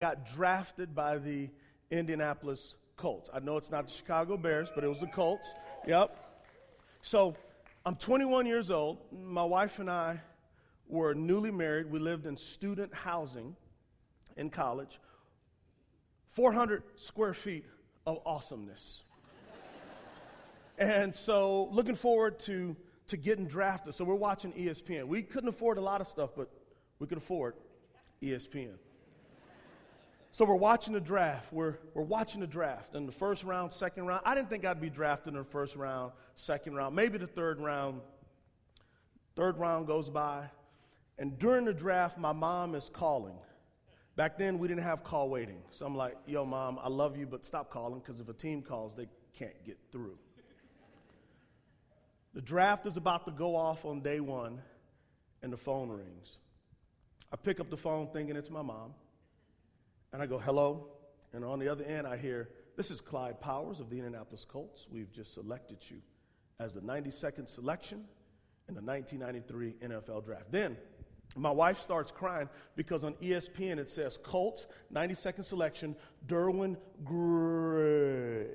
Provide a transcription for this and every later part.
got drafted by the Indianapolis Colts. I know it's not the Chicago Bears, but it was the Colts. Yep. So I'm 21 years old. My wife and I were newly married. We lived in student housing in college. 400 square feet of awesomeness. and so, looking forward to, to getting drafted. So, we're watching ESPN. We couldn't afford a lot of stuff, but we could afford ESPN. So we're watching the draft. We're, we're watching the draft. In the first round, second round, I didn't think I'd be drafted in the first round, second round, maybe the third round. Third round goes by. And during the draft, my mom is calling. Back then, we didn't have call waiting. So I'm like, yo, mom, I love you, but stop calling because if a team calls, they can't get through. The draft is about to go off on day one, and the phone rings. I pick up the phone thinking it's my mom. And I go, hello. And on the other end, I hear, this is Clyde Powers of the Indianapolis Colts. We've just selected you as the 92nd selection in the 1993 NFL draft. Then my wife starts crying because on ESPN it says Colts, 92nd selection, Derwin Gray.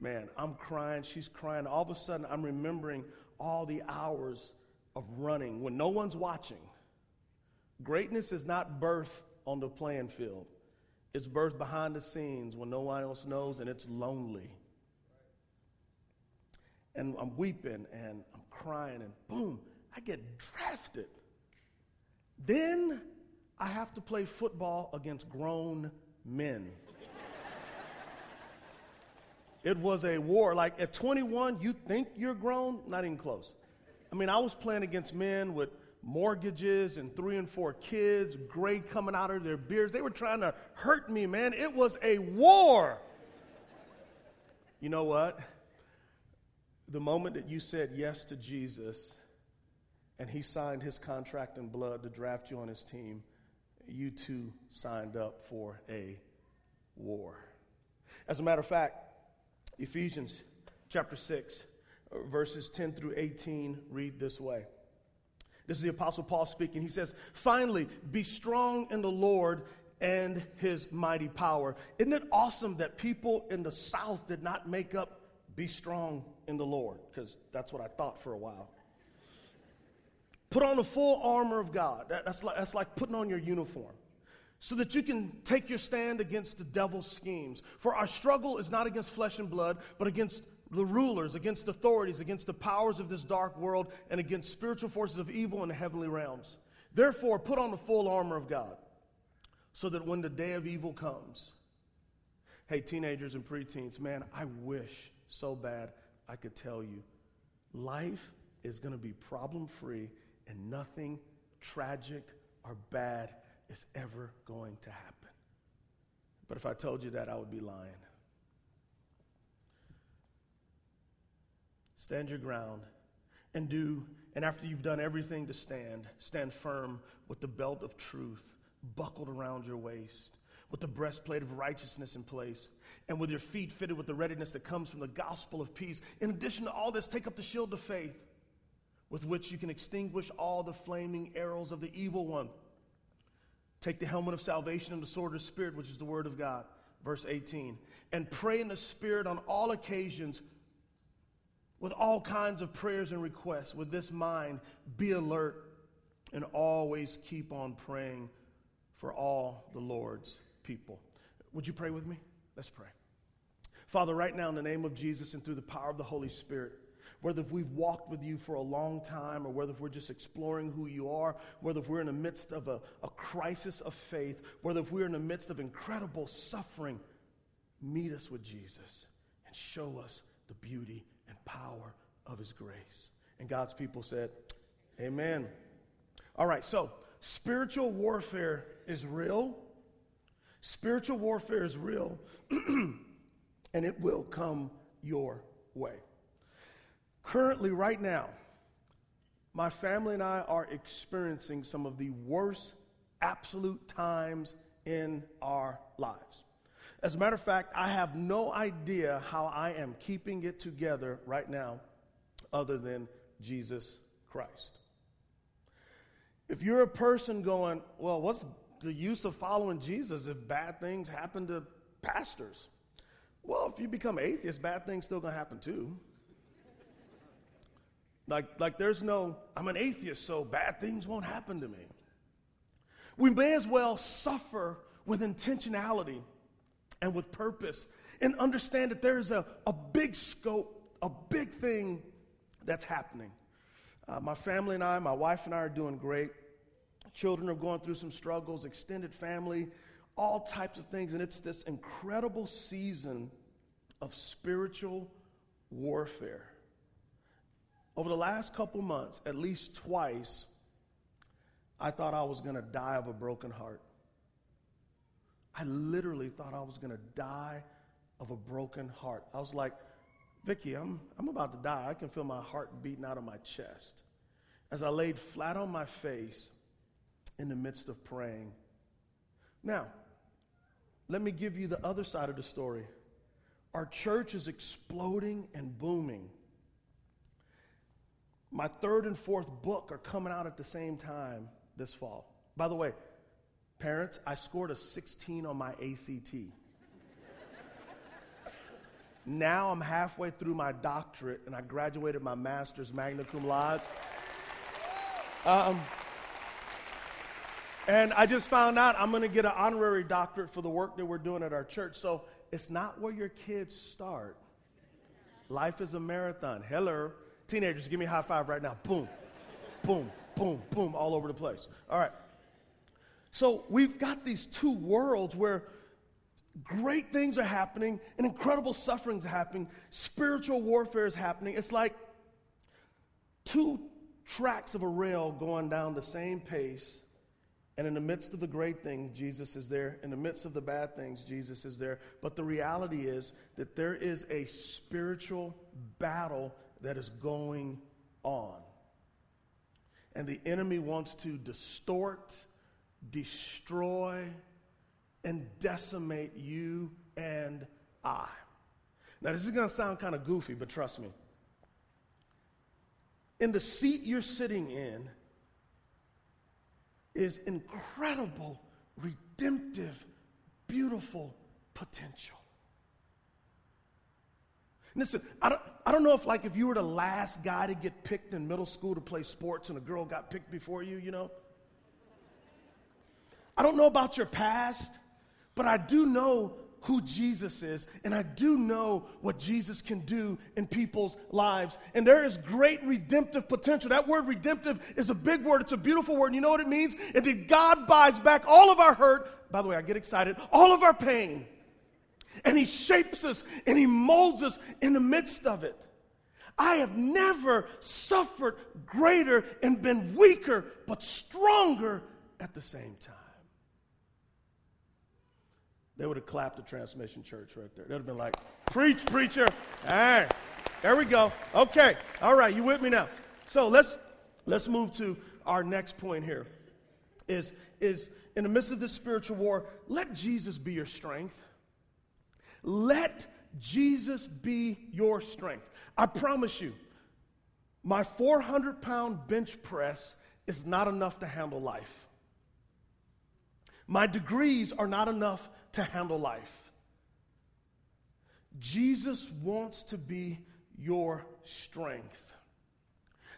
Man, I'm crying. She's crying. All of a sudden, I'm remembering all the hours of running when no one's watching Greatness is not birth on the playing field. It's birth behind the scenes when no one else knows and it's lonely. And I'm weeping and I'm crying and boom, I get drafted. Then I have to play football against grown men. it was a war. Like at 21, you think you're grown? Not even close. I mean, I was playing against men with mortgages and three and four kids, gray coming out of their beards. They were trying to hurt me, man. It was a war. You know what? The moment that you said yes to Jesus and he signed his contract in blood to draft you on his team, you too signed up for a war. As a matter of fact, Ephesians chapter 6, verses 10 through 18 read this way. This is the Apostle Paul speaking. He says, Finally, be strong in the Lord and his mighty power. Isn't it awesome that people in the South did not make up be strong in the Lord? Because that's what I thought for a while. Put on the full armor of God. That, that's, like, that's like putting on your uniform so that you can take your stand against the devil's schemes. For our struggle is not against flesh and blood, but against the rulers, against authorities, against the powers of this dark world, and against spiritual forces of evil in the heavenly realms. Therefore, put on the full armor of God, so that when the day of evil comes, hey, teenagers and preteens, man, I wish so bad I could tell you life is going to be problem free and nothing tragic or bad is ever going to happen. But if I told you that, I would be lying. Stand your ground and do, and after you've done everything to stand, stand firm with the belt of truth buckled around your waist, with the breastplate of righteousness in place, and with your feet fitted with the readiness that comes from the gospel of peace. In addition to all this, take up the shield of faith with which you can extinguish all the flaming arrows of the evil one. Take the helmet of salvation and the sword of the Spirit, which is the word of God. Verse 18. And pray in the Spirit on all occasions with all kinds of prayers and requests. With this mind, be alert and always keep on praying for all the Lord's people. Would you pray with me? Let's pray. Father, right now, in the name of Jesus and through the power of the Holy Spirit, whether if we've walked with you for a long time or whether we're just exploring who you are, whether if we're in the midst of a, a crisis of faith, whether if we're in the midst of incredible suffering, meet us with Jesus and show us the beauty and power of his grace. And God's people said, Amen. All right, so spiritual warfare is real. Spiritual warfare is real, and it will come your way. Currently, right now, my family and I are experiencing some of the worst absolute times in our lives. As a matter of fact, I have no idea how I am keeping it together right now other than Jesus Christ. If you're a person going, well, what's the use of following Jesus if bad things happen to pastors? Well, if you become atheist, bad things still to happen too. Like, like there's no, I'm an atheist, so bad things won't happen to me. We may as well suffer with intentionality and with purpose and understand that there's a, a big scope, a big thing that's happening. Uh, my family and I, my wife and I are doing great. Children are going through some struggles, extended family, all types of things. And it's this incredible season of spiritual warfare. Over the last couple months, at least twice, I thought I was going to die of a broken heart. I literally thought I was going to die of a broken heart. I was like, Vicki, I'm, I'm about to die. I can feel my heart beating out of my chest. As I laid flat on my face in the midst of praying. Now, let me give you the other side of the story. Our church is exploding and booming. My third and fourth book are coming out at the same time this fall. By the way, parents, I scored a 16 on my ACT. now I'm halfway through my doctorate and I graduated my master's magna cum laude. Um, and I just found out I'm going to get an honorary doctorate for the work that we're doing at our church. So it's not where your kids start. Life is a marathon. Hello. Teenagers, give me a high five right now. Boom, boom, boom, boom, all over the place. All right. So we've got these two worlds where great things are happening and incredible sufferings are happening, spiritual warfare is happening. It's like two tracks of a rail going down the same pace. And in the midst of the great things, Jesus is there. In the midst of the bad things, Jesus is there. But the reality is that there is a spiritual battle that is going on. And the enemy wants to distort, destroy, and decimate you and I. Now, this is going to sound kind of goofy, but trust me. In the seat you're sitting in is incredible, redemptive, beautiful potential. Listen, I don't, I don't know if like if you were the last guy to get picked in middle school to play sports and a girl got picked before you, you know. I don't know about your past, but I do know who Jesus is, and I do know what Jesus can do in people's lives. And there is great redemptive potential. That word redemptive is a big word, it's a beautiful word. And you know what it means? And that God buys back all of our hurt. By the way, I get excited, all of our pain and He shapes us and He molds us in the midst of it. I have never suffered greater and been weaker, but stronger at the same time. They would have clapped the Transformation Church right there. They'd have been like, Preach, preacher. All right, there we go. Okay, all right, you with me now? So let's let's move to our next point here. Is is in the midst of this spiritual war, let Jesus be your strength. Let Jesus be your strength. I promise you, my 400 pound bench press is not enough to handle life. My degrees are not enough to handle life. Jesus wants to be your strength.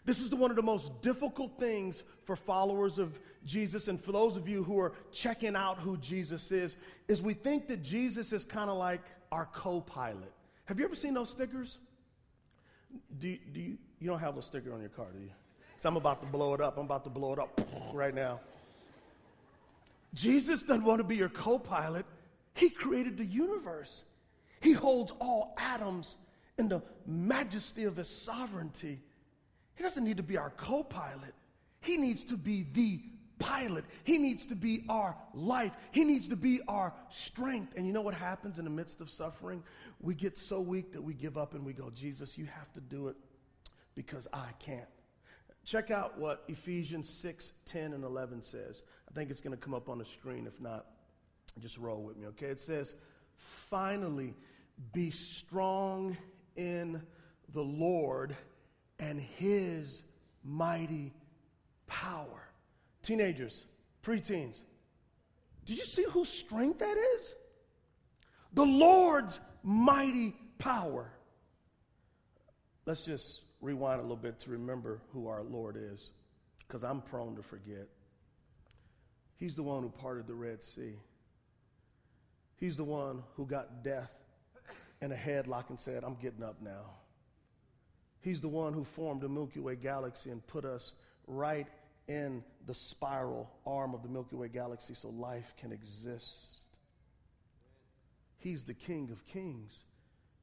This is one of the most difficult things for followers of Jesus and for those of you who are checking out who Jesus is is we think that Jesus is kind of like our co-pilot. Have you ever seen those stickers? Do, do you, you don't have a sticker on your car, do you? So I'm about to blow it up. I'm about to blow it up right now. Jesus doesn't want to be your co-pilot. He created the universe. He holds all atoms in the majesty of his sovereignty. He doesn't need to be our co-pilot. He needs to be the pilot. He needs to be our life. He needs to be our strength. And you know what happens in the midst of suffering? We get so weak that we give up and we go, Jesus, you have to do it because I can't. Check out what Ephesians 6 10 and 11 says. I think it's going to come up on the screen. If not, just roll with me, okay? It says, Finally, be strong in the Lord and his mighty power. teenagers, preteens. Did you see whose strength that is? The Lord's mighty power. Let's just rewind a little bit to remember who our Lord is, because I'm prone to forget. He's the one who parted the Red Sea. He's the one who got death in a headlock and said, I'm getting up now. He's the one who formed the Milky Way galaxy and put us right in the spiral arm of the Milky Way galaxy so life can exist. He's the King of kings.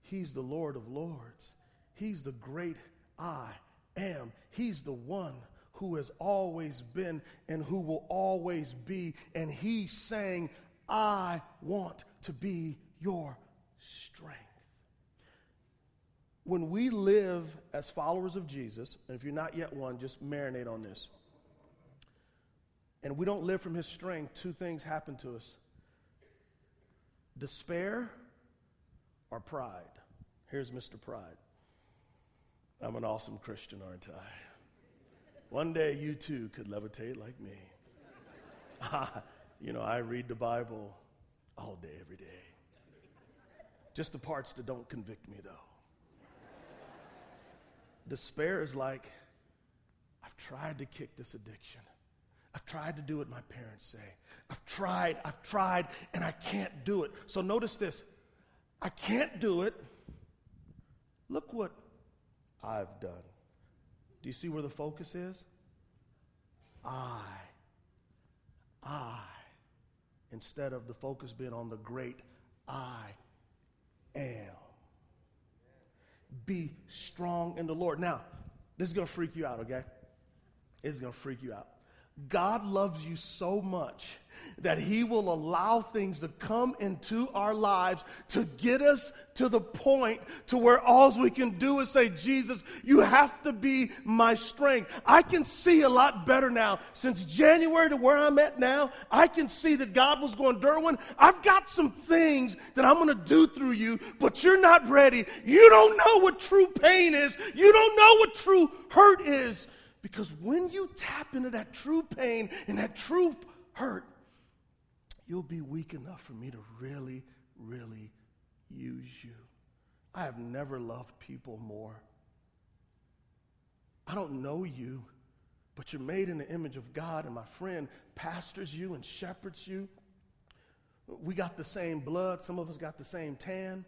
He's the Lord of lords. He's the great I am. He's the one who has always been and who will always be. And he's saying, I want to be your strength. When we live as followers of Jesus, and if you're not yet one, just marinate on this. And we don't live from his strength, two things happen to us despair or pride. Here's Mr. Pride. I'm an awesome Christian, aren't I? One day you too could levitate like me. you know, I read the Bible all day, every day. Just the parts that don't convict me, though. Despair is like, I've tried to kick this addiction. I've tried to do what my parents say. I've tried, I've tried, and I can't do it. So notice this I can't do it. Look what I've done. Do you see where the focus is? I. I. Instead of the focus being on the great I am. Be strong in the Lord. Now, this is going to freak you out, okay? This is going to freak you out. God loves you so much that He will allow things to come into our lives to get us to the point to where all we can do is say, Jesus, you have to be my strength. I can see a lot better now. Since January to where I'm at now, I can see that God was going, Derwin, I've got some things that I'm going to do through you, but you're not ready. You don't know what true pain is, you don't know what true hurt is. Because when you tap into that true pain and that true hurt, you'll be weak enough for me to really, really use you. I have never loved people more. I don't know you, but you're made in the image of God, and my friend pastors you and shepherds you. We got the same blood, some of us got the same tan.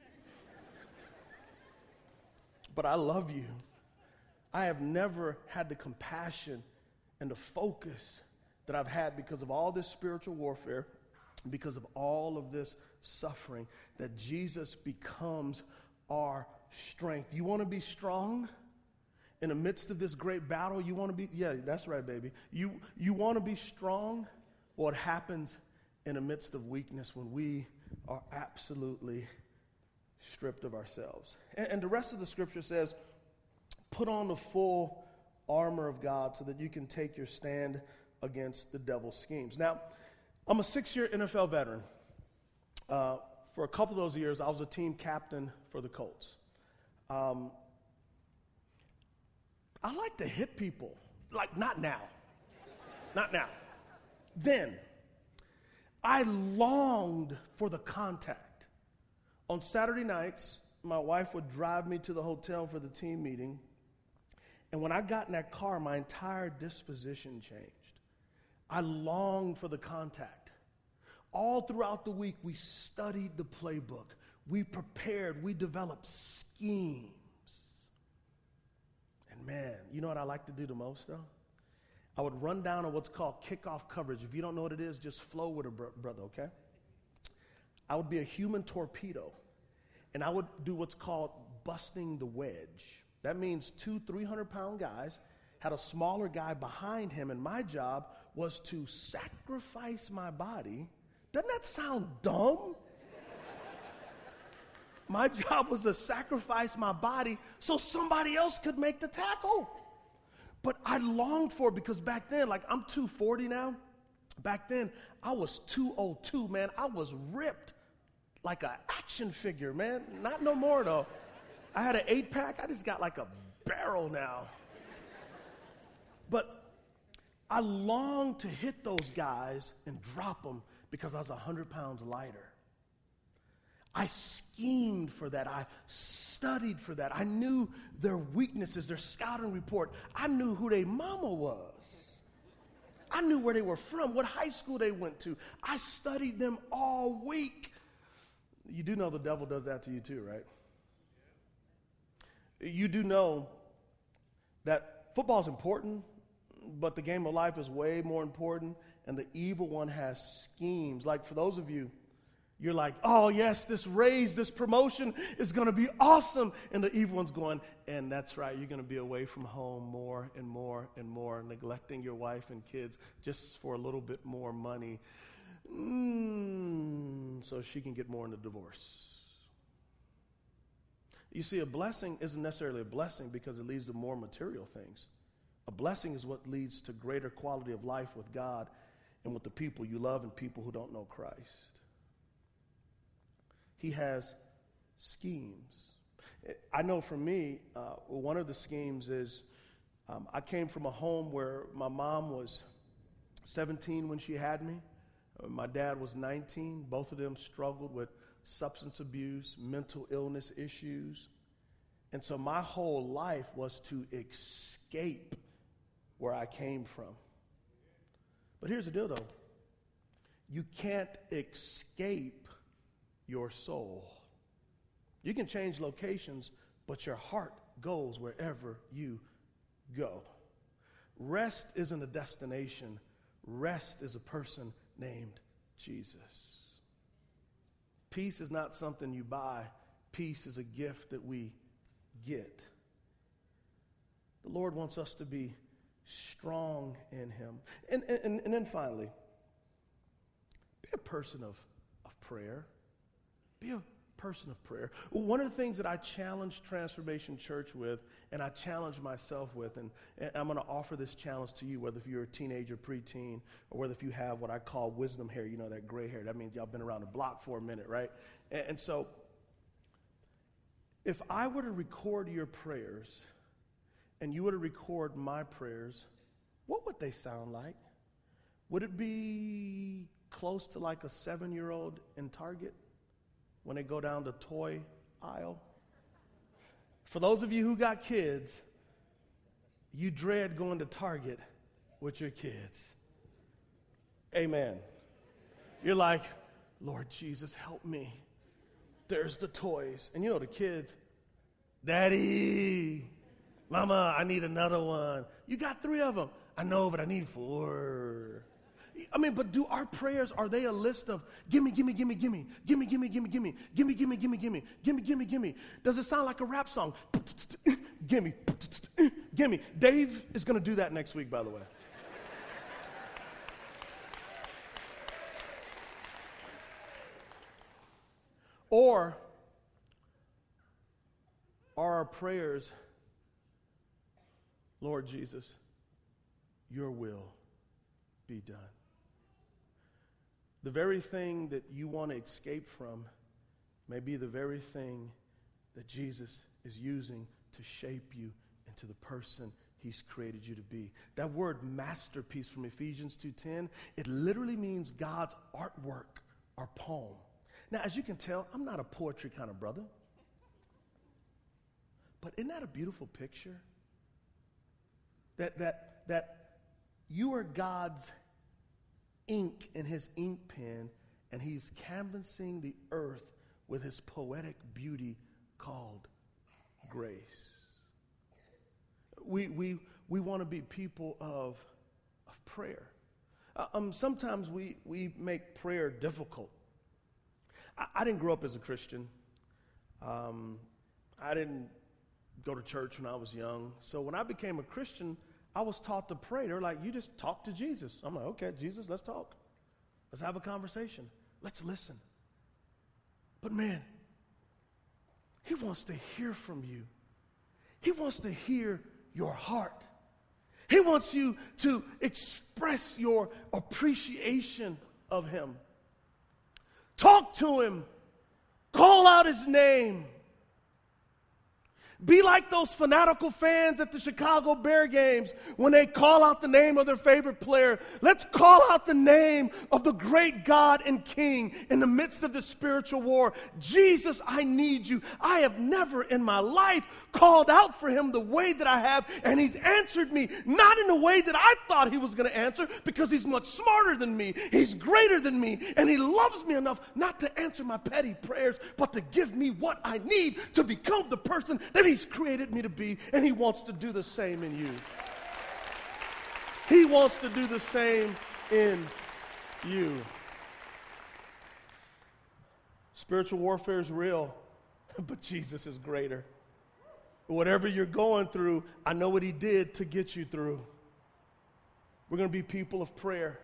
but I love you. I have never had the compassion and the focus that I've had because of all this spiritual warfare, because of all of this suffering, that Jesus becomes our strength. You want to be strong? In the midst of this great battle, you want to be, yeah, that's right, baby. You, you want to be strong? What happens in the midst of weakness when we are absolutely stripped of ourselves? And, and the rest of the scripture says, Put on the full armor of God so that you can take your stand against the devil's schemes. Now, I'm a six year NFL veteran. Uh, for a couple of those years, I was a team captain for the Colts. Um, I like to hit people, like not now. not now. Then, I longed for the contact. On Saturday nights, my wife would drive me to the hotel for the team meeting. And when I got in that car, my entire disposition changed. I longed for the contact. All throughout the week, we studied the playbook, we prepared, we developed schemes. And man, you know what I like to do the most, though? I would run down on what's called kickoff coverage. If you don't know what it is, just flow with it, brother, okay? I would be a human torpedo, and I would do what's called busting the wedge. That means two 300 pound guys had a smaller guy behind him, and my job was to sacrifice my body. Doesn't that sound dumb? my job was to sacrifice my body so somebody else could make the tackle. But I longed for it because back then, like I'm 240 now. Back then, I was 202, man. I was ripped like an action figure, man. Not no more though. I had an eight pack. I just got like a barrel now. But I longed to hit those guys and drop them because I was 100 pounds lighter. I schemed for that. I studied for that. I knew their weaknesses, their scouting report. I knew who their mama was. I knew where they were from, what high school they went to. I studied them all week. You do know the devil does that to you too, right? You do know that football is important, but the game of life is way more important, and the evil one has schemes. Like for those of you you're like, oh, yes, this raise, this promotion is going to be awesome. And the evil one's going, and that's right, you're going to be away from home more and more and more, neglecting your wife and kids just for a little bit more money mm, so she can get more in the divorce. You see, a blessing isn't necessarily a blessing because it leads to more material things. A blessing is what leads to greater quality of life with God and with the people you love and people who don't know Christ he has schemes. I know for me, uh, one of the schemes is um, I came from a home where my mom was 17 when she had me. Uh, my dad was 19. Both of them struggled with substance abuse, mental illness issues. And so my whole life was to escape where I came from. But here's the deal though you can't escape your soul. You can change locations, but your heart goes wherever you go. Rest isn't a destination, rest is a person named Jesus. Peace is not something you buy, peace is a gift that we get. The Lord wants us to be strong in Him. And, and, and then finally, be a person of, of prayer. Be a person of prayer. One of the things that I challenge Transformation Church with, and I challenge myself with, and, and I'm going to offer this challenge to you, whether if you're a teenager, preteen, or whether if you have what I call wisdom hair, you know, that gray hair. That means y'all been around the block for a minute, right? And, and so, if I were to record your prayers, and you were to record my prayers, what would they sound like? Would it be close to like a seven year old in Target? When they go down the toy aisle. For those of you who got kids, you dread going to Target with your kids. Amen. You're like, Lord Jesus, help me. There's the toys. And you know, the kids, Daddy, Mama, I need another one. You got three of them. I know, but I need four. I mean, but do our prayers, are they a list of gimme, gimme, gimme, gimme, gimme, gimme, gimme, gimme, gimme, gimme, gimme, gimme, gimme, gimme, gimme? Does it sound like a rap song? gimme, gimme. Dave is going to do that next week, by the way. Or are our prayers, Lord Jesus, your will be done? The very thing that you want to escape from may be the very thing that Jesus is using to shape you into the person he's created you to be. That word masterpiece from Ephesians 2:10, it literally means God's artwork or poem. Now, as you can tell, I'm not a poetry kind of brother. But isn't that a beautiful picture? That that that you are God's ink in his ink pen, and he's canvassing the earth with his poetic beauty called grace. We, we, we want to be people of, of prayer. Uh, um, sometimes we, we make prayer difficult. I, I didn't grow up as a Christian. Um, I didn't go to church when I was young. So when I became a Christian, I was taught to pray. They're like, you just talk to Jesus. I'm like, okay, Jesus, let's talk. Let's have a conversation. Let's listen. But man, he wants to hear from you. He wants to hear your heart. He wants you to express your appreciation of him. Talk to him. Call out his name. Be like those fanatical fans at the Chicago Bear games when they call out the name of their favorite player. Let's call out the name of the great God and King in the midst of the spiritual war. Jesus, I need you. I have never in my life called out for him the way that I have, and he's answered me, not in the way that I thought he was going to answer, because he's much smarter than me, he's greater than me, and he loves me enough not to answer my petty prayers, but to give me what I need to become the person that He's created me to be, and He wants to do the same in you. He wants to do the same in you. Spiritual warfare is real, but Jesus is greater. Whatever you're going through, I know what He did to get you through. We're going to be people of prayer.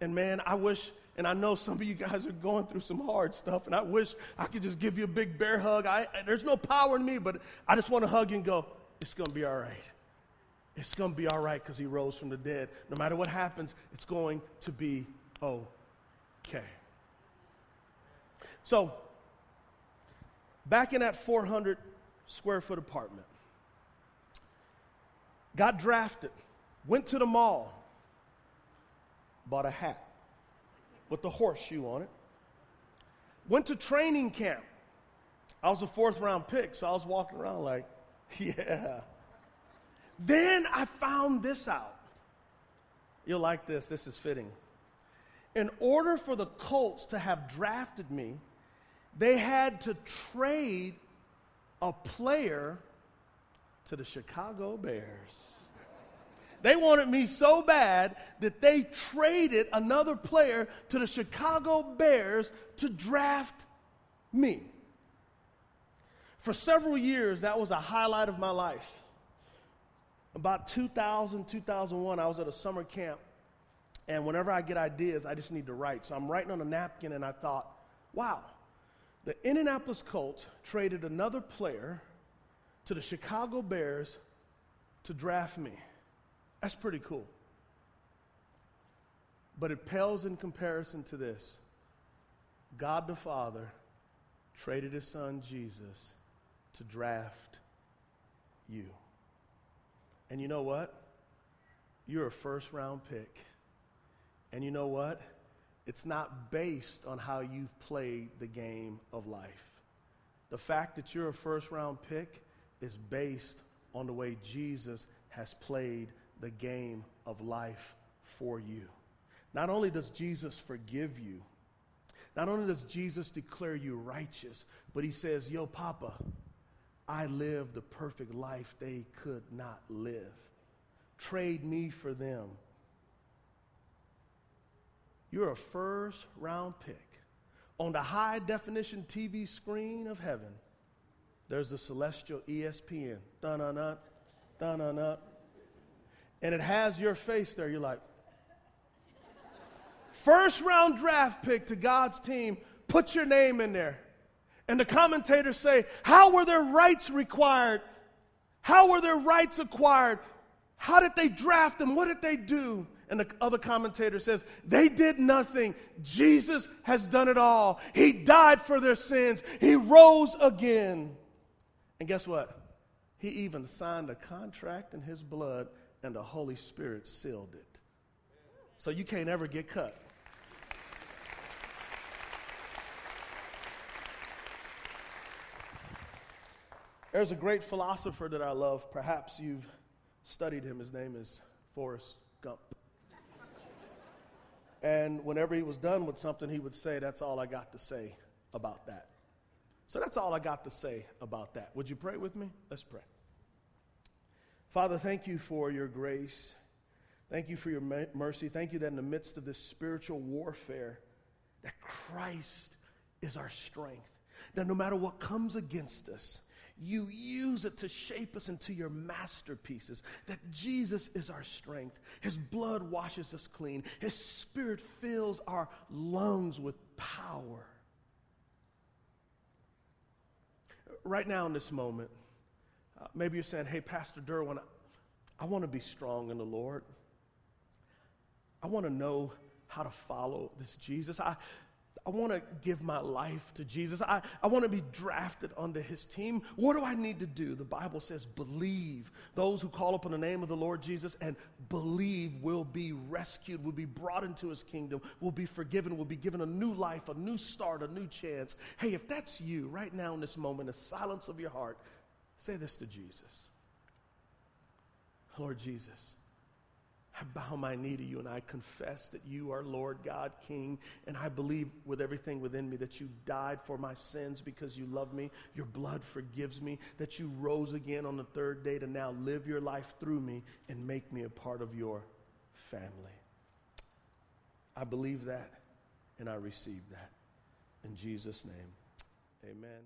And man, I wish and I know some of you guys are going through some hard stuff, and I wish I could just give you a big bear hug. I, there's no power in me, but I just want to hug you and go, it's going to be all right. It's going to be all right because he rose from the dead. No matter what happens, it's going to be okay. So, back in that 400 square foot apartment, got drafted, went to the mall, bought a hat with the horseshoe on it. Went to training camp. I was a fourth round pick, so I was walking around like, yeah. Then I found this out. You'll like this, this is fitting. In order for the Colts to have drafted me, they had to trade a player to the Chicago Bears. They wanted me so bad that they traded another player to the Chicago Bears to draft me. For several years, that was a highlight of my life. About 2000, 2001, I was at a summer camp, and whenever I get ideas, I just need to write. So I'm writing on a napkin, and I thought, wow, the Indianapolis Colts traded another player to the Chicago Bears to draft me. That's pretty cool. But it pales in comparison to this God the Father traded his son Jesus to draft you. And you know what? You're a first round pick. And you know what? It's not based on how you've played the game of life. The fact that you're a first round pick is based on the way Jesus has played the game of life for you. Not only does Jesus forgive you, not only does Jesus declare you righteous, but he says, Yo, Papa, I lived the perfect life they could not live. Trade me for them. You're a first round pick. On the high definition TV screen of heaven, there's the celestial ESPN. Dun dun dun, dun dun dun and it has your face there, you're like, first round draft pick to God's team, put your name in there. And the commentators say, How were their rights required? How were their rights acquired? How did they draft them? What did they do? And the other commentator says, They did nothing. Jesus has done it all. He died for their sins, He rose again. And guess what? He even signed a contract in His blood and the Holy Spirit sealed it. So you can't ever get cut. There's a great philosopher that I love. Perhaps you've studied him. His name is Forrest Gump. and whenever he was done with something, he would say, That's all I got to say about that. So that's all I got to say about that. Would you pray with me? Let's pray. Father, thank you for your grace. Thank you for your mercy. Thank you that in the midst of this spiritual warfare, that Christ is our strength. That no matter what comes against us, you use it to shape us into your masterpieces. That Jesus is our strength. His blood washes us clean. His spirit fills our lungs with power. Right now, in this moment, maybe you're saying, hey, Pastor Derwin, I want to be strong in the Lord. I want to know how to follow this Jesus. I, I want to give my life to Jesus. I, I want to be drafted onto his team. What do I need to do? The Bible says, believe. Those who call upon the name of the Lord Jesus and believe will be rescued, will be brought into his kingdom, will be forgiven, will be given a new life, a new start, a new chance. Hey, if that's you right now in this moment, the silence of your heart, say this to Jesus Lord Jesus. I bow my knee to you and I confess that you are Lord God, King, and I believe with everything within me that you died for my sins because you love me. Your blood forgives me, that you rose again on the third day to now live your life through me and make me a part of your family. I believe that and I receive that. In Jesus' name, amen.